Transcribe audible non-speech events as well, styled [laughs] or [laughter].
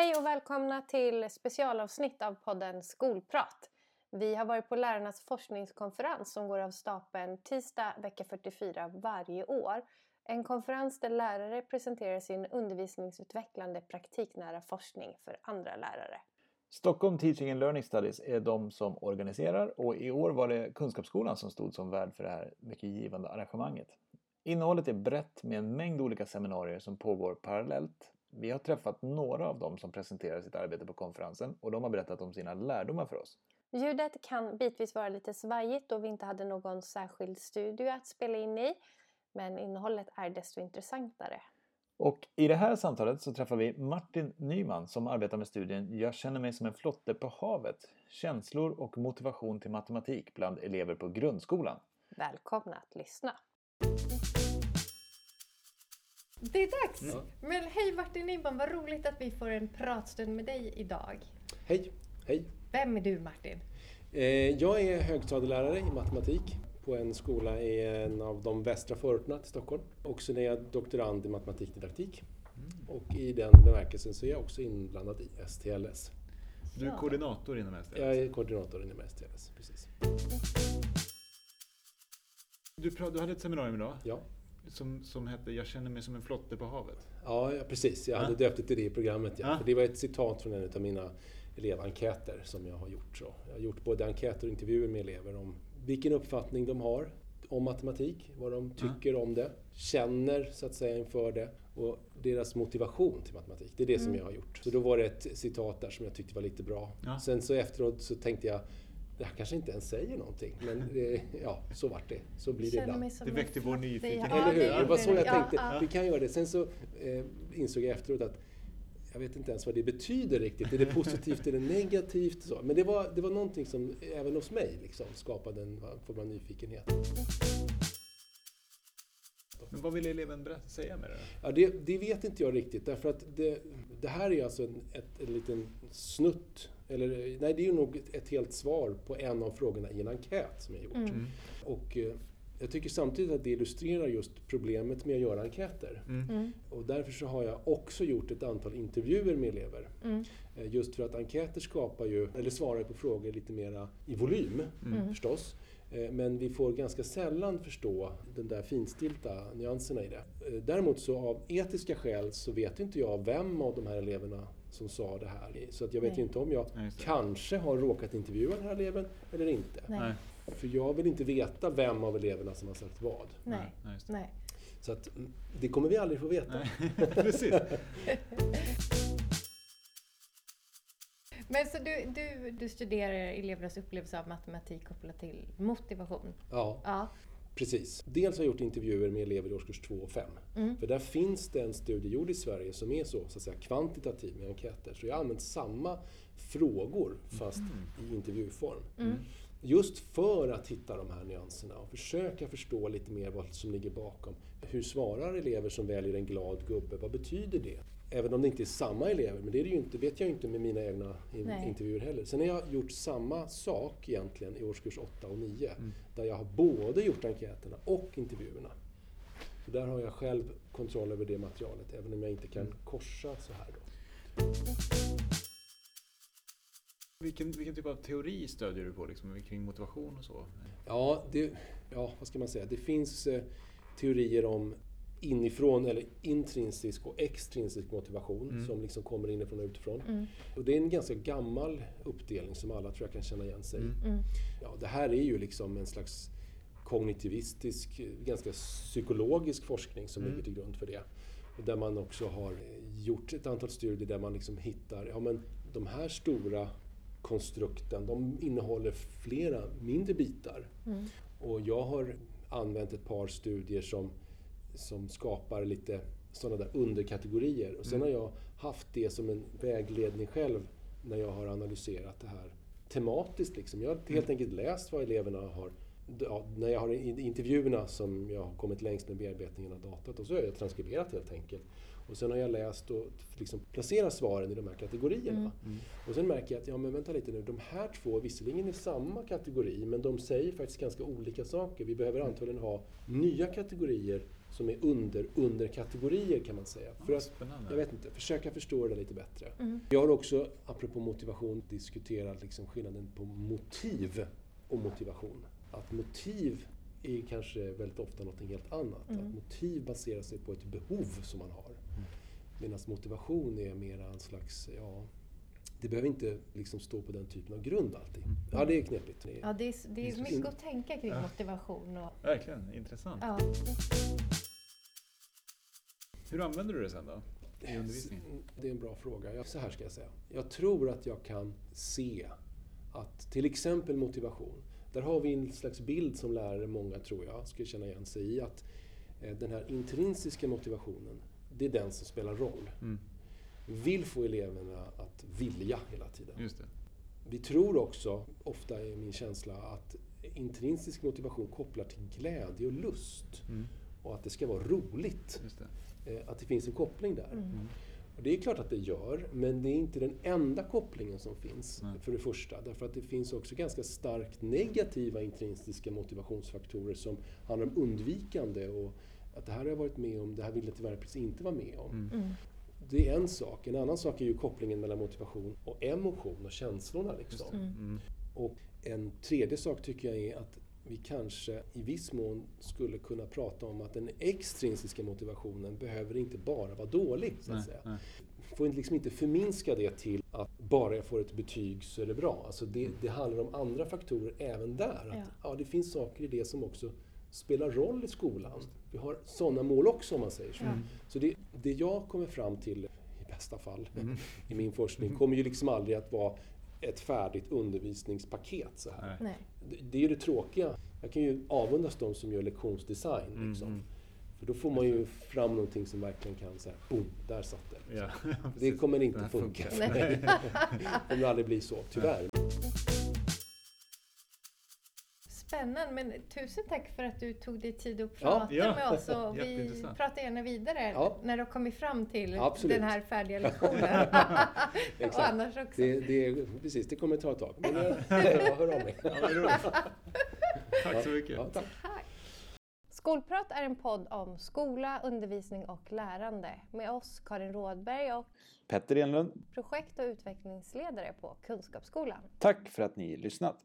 Hej och välkomna till specialavsnitt av podden Skolprat. Vi har varit på lärarnas forskningskonferens som går av stapeln tisdag vecka 44 varje år. En konferens där lärare presenterar sin undervisningsutvecklande praktiknära forskning för andra lärare. Stockholm Teaching and Learning Studies är de som organiserar och i år var det Kunskapsskolan som stod som värd för det här mycket givande arrangemanget. Innehållet är brett med en mängd olika seminarier som pågår parallellt. Vi har träffat några av dem som presenterar sitt arbete på konferensen och de har berättat om sina lärdomar för oss. Ljudet kan bitvis vara lite svajigt då vi inte hade någon särskild studio att spela in i. Men innehållet är desto intressantare. Och i det här samtalet så träffar vi Martin Nyman som arbetar med studien Jag känner mig som en flotte på havet. Känslor och motivation till matematik bland elever på grundskolan. Välkomna att lyssna! Det är dags! Ja. Men hej Martin Nyman, vad roligt att vi får en pratstund med dig idag. Hej! Hej! Vem är du Martin? Eh, jag är högstadielärare i matematik på en skola i en av de västra förorterna till Stockholm. Och sen är jag doktorand i matematikdidaktik. Mm. Och i den bemärkelsen så är jag också inblandad i STLS. Du är koordinator inom STLS? Jag är koordinator inom STLS, precis. Du, du hade ett seminarium idag? Ja. Som, som hette Jag känner mig som en flotte på havet? Ja, ja precis. Jag hade döpt det till det i programmet. Ja. Ah. För det var ett citat från en av mina elevenkäter som jag har gjort. Så jag har gjort både enkäter och intervjuer med elever om vilken uppfattning de har om matematik, vad de tycker mm. om det, känner så att säga inför det och deras motivation till matematik. Det är det mm. som jag har gjort. Så då var det ett citat där som jag tyckte var lite bra. Ja. Sen så efteråt så tänkte jag det här kanske inte ens säger någonting, men det, ja, så vart det. Så blir det ibland. Det väckte vår nyfikenhet. Eller hur? Det var så jag tänkte. Ja, ja. Vi kan göra det. Sen så eh, insåg jag efteråt att jag vet inte ens vad det betyder riktigt. Är det positivt eller negativt? Så. Men det var, det var någonting som även hos mig liksom, skapade en form av nyfikenhet. Men vad vill eleven säga med det? Ja, det, det vet inte jag riktigt. Därför att det, det här är alltså en, ett, en liten snutt, eller nej det är ju nog ett, helt svar på en av frågorna i en enkät som jag gjort. Mm. Och eh, jag tycker samtidigt att det illustrerar just problemet med att göra enkäter. Mm. mm. Och därför så har jag också gjort ett antal intervjuer med elever. Mm. Eh, just för att enkäter skapar ju, eller svarar på frågor lite mera i volym mm. mm. förstås. Eh, men vi får ganska sällan förstå de där finstilta nyanserna i det. Däremot så av etiska skäl så vet inte jag vem av de här eleverna som sa det här. Så att jag vet Nej. inte om jag kanske har råkat intervjua den här eleven eller inte. Nej. För jag vill inte veta vem av eleverna som har sagt vad. Nej. Nej. Så att, det kommer vi aldrig få veta. [laughs] Precis. Men så du, du, du studerar elevernas upplevelse av matematik kopplat till motivation? Ja. ja. Precis. Dels har jag gjort intervjuer med elever i årskurs 2 och 5. Mm. För där finns det en studie gjord i Sverige som är så, så att säga, kvantitativ med enkäter. Så jag har använt samma frågor fast mm. i intervjuform. Mm. Just för att hitta de här nyanserna och försöka förstå lite mer vad som ligger bakom. Hur svarar elever som väljer en glad gubbe? Vad betyder det? Även om det inte är samma elever, men det är det ju inte, vet jag ju inte med mina egna in Nej. intervjuer heller. Sen har jag gjort samma sak egentligen i årskurs 8 och 9. Mm. Där jag har både gjort enkäterna och intervjuerna. Så där har jag själv kontroll över det materialet, även om jag inte kan mm. korsa så här. Då. Vilken, vilken typ av teori stödjer du på liksom, kring motivation och så? Ja, det, ja, vad ska man säga? Det finns eh, teorier om inifrån eller intrinsisk och extrinsisk motivation mm. som liksom kommer inifrån och utifrån. Mm. Och det är en ganska gammal uppdelning som alla tror jag kan känna igen sig i. Mm. mm. Ja, det här är ju liksom en slags kognitivistisk, ganska psykologisk forskning som mm. ligger till grund för det. Där man också har gjort ett antal studier där man liksom hittar, ja men de här stora konstrukten, de innehåller flera mindre bitar. Mm. Och jag har använt ett par studier som, som skapar lite sådana där underkategorier. Och sen mm. har jag haft det som en vägledning själv när jag har analyserat det här tematiskt. Liksom. Jag har helt mm. enkelt läst vad eleverna har ja, när jag har intervjuerna som jag har kommit längst med bearbetningen av datat och så har jag transkriberat helt enkelt. Och sen har jag läst och liksom placerat svaren i de här kategorierna. Mm. Mm. Och sen märker jag att, ja men vänta lite nu, de här två visserligen i samma kategori men de säger faktiskt ganska olika saker. Vi behöver antagligen ha nya kategorier som är under underkategorier kan man säga. För att, jag vet inte, försöka förstå det lite bättre. Mm. Jag har också, apropå motivation, diskuterat liksom skillnaden på motiv och motivation. Att motiv är kanske väldigt ofta något helt annat. Mm. Att motiv baserar sig på ett behov som man har. Mm. Medan motivation är mer en slags, ja, det behöver inte liksom stå på den typen av grund alltid. Mm. Ja, det är knepigt. Ja, det är, det är mycket att tänka kring motivation. Och... Verkligen, intressant. Ja. Hur använder du det sen då? I undervisningen? Det är en bra fråga. Så här ska jag säga. Jag tror att jag kan se att till exempel motivation, där har vi en slags bild som lärare, många tror jag, skulle känna igen sig i. Att eh, den här intrinsiska motivationen, det är den som spelar roll. Mm. Vill få eleverna att vilja hela tiden. Just det. Vi tror också, ofta är min känsla, att intrinsisk motivation kopplar till glädje och lust. Mm. Och att det ska vara roligt. Det. Eh, att det finns en koppling där. Mm. Och det är klart att det gör, men det är inte den enda kopplingen som finns. Nej. För det första. Därför att det finns också ganska starkt negativa intrinsiska motivationsfaktorer som handlar om undvikande och att det här har jag varit med om, det här vill jag till varje pris inte vara med om. Mm. mm. Det är en sak. En annan sak är ju kopplingen mellan motivation och emotion och känslorna. Liksom. Mm. mm. Och en tredje sak tycker jag är att vi kanske i viss mån skulle kunna prata om att den extrinsiska motivationen behöver inte bara vara dålig. Så att nej, säga. Nej. får liksom inte förminska det till att bara jag får ett betyg så är det bra. Alltså det, mm. det handlar om andra faktorer även där. Att, ja. ja. det finns saker i det som också spelar roll i skolan. Vi har sådana mål också om man säger så. Mm. Så det, det jag kommer fram till, i bästa fall, mm. [laughs] i min forskning, kommer ju liksom aldrig att vara ett färdigt undervisningspaket. Så här. Nej. Det, är ju det tråkiga. Jag kan ju avundas de som gör lektionsdesign. Mm, liksom. Mm. För då får man ju fram någonting som verkligen kan säga, boom, där satt det. Ja, [laughs] det kommer inte funka. [laughs] det kommer aldrig bli så, tyvärr. Spännande, men tusen tack för att du tog dig tid att prata ja, med oss. Och [laughs] vi pratar gärna vidare ja. när du har kommit fram till Absolut. den här färdiga [laughs] lektionen. och annars också. Det, det, precis, det kommer ta ett tag. Men jag, jag hör av mig. [laughs] tack så mycket. tack. Skolprat är en podd om skola, undervisning och lärande med oss Karin Rådberg och Petter Enlund, projekt och utvecklingsledare på Kunskapsskolan. Tack för att ni lyssnat.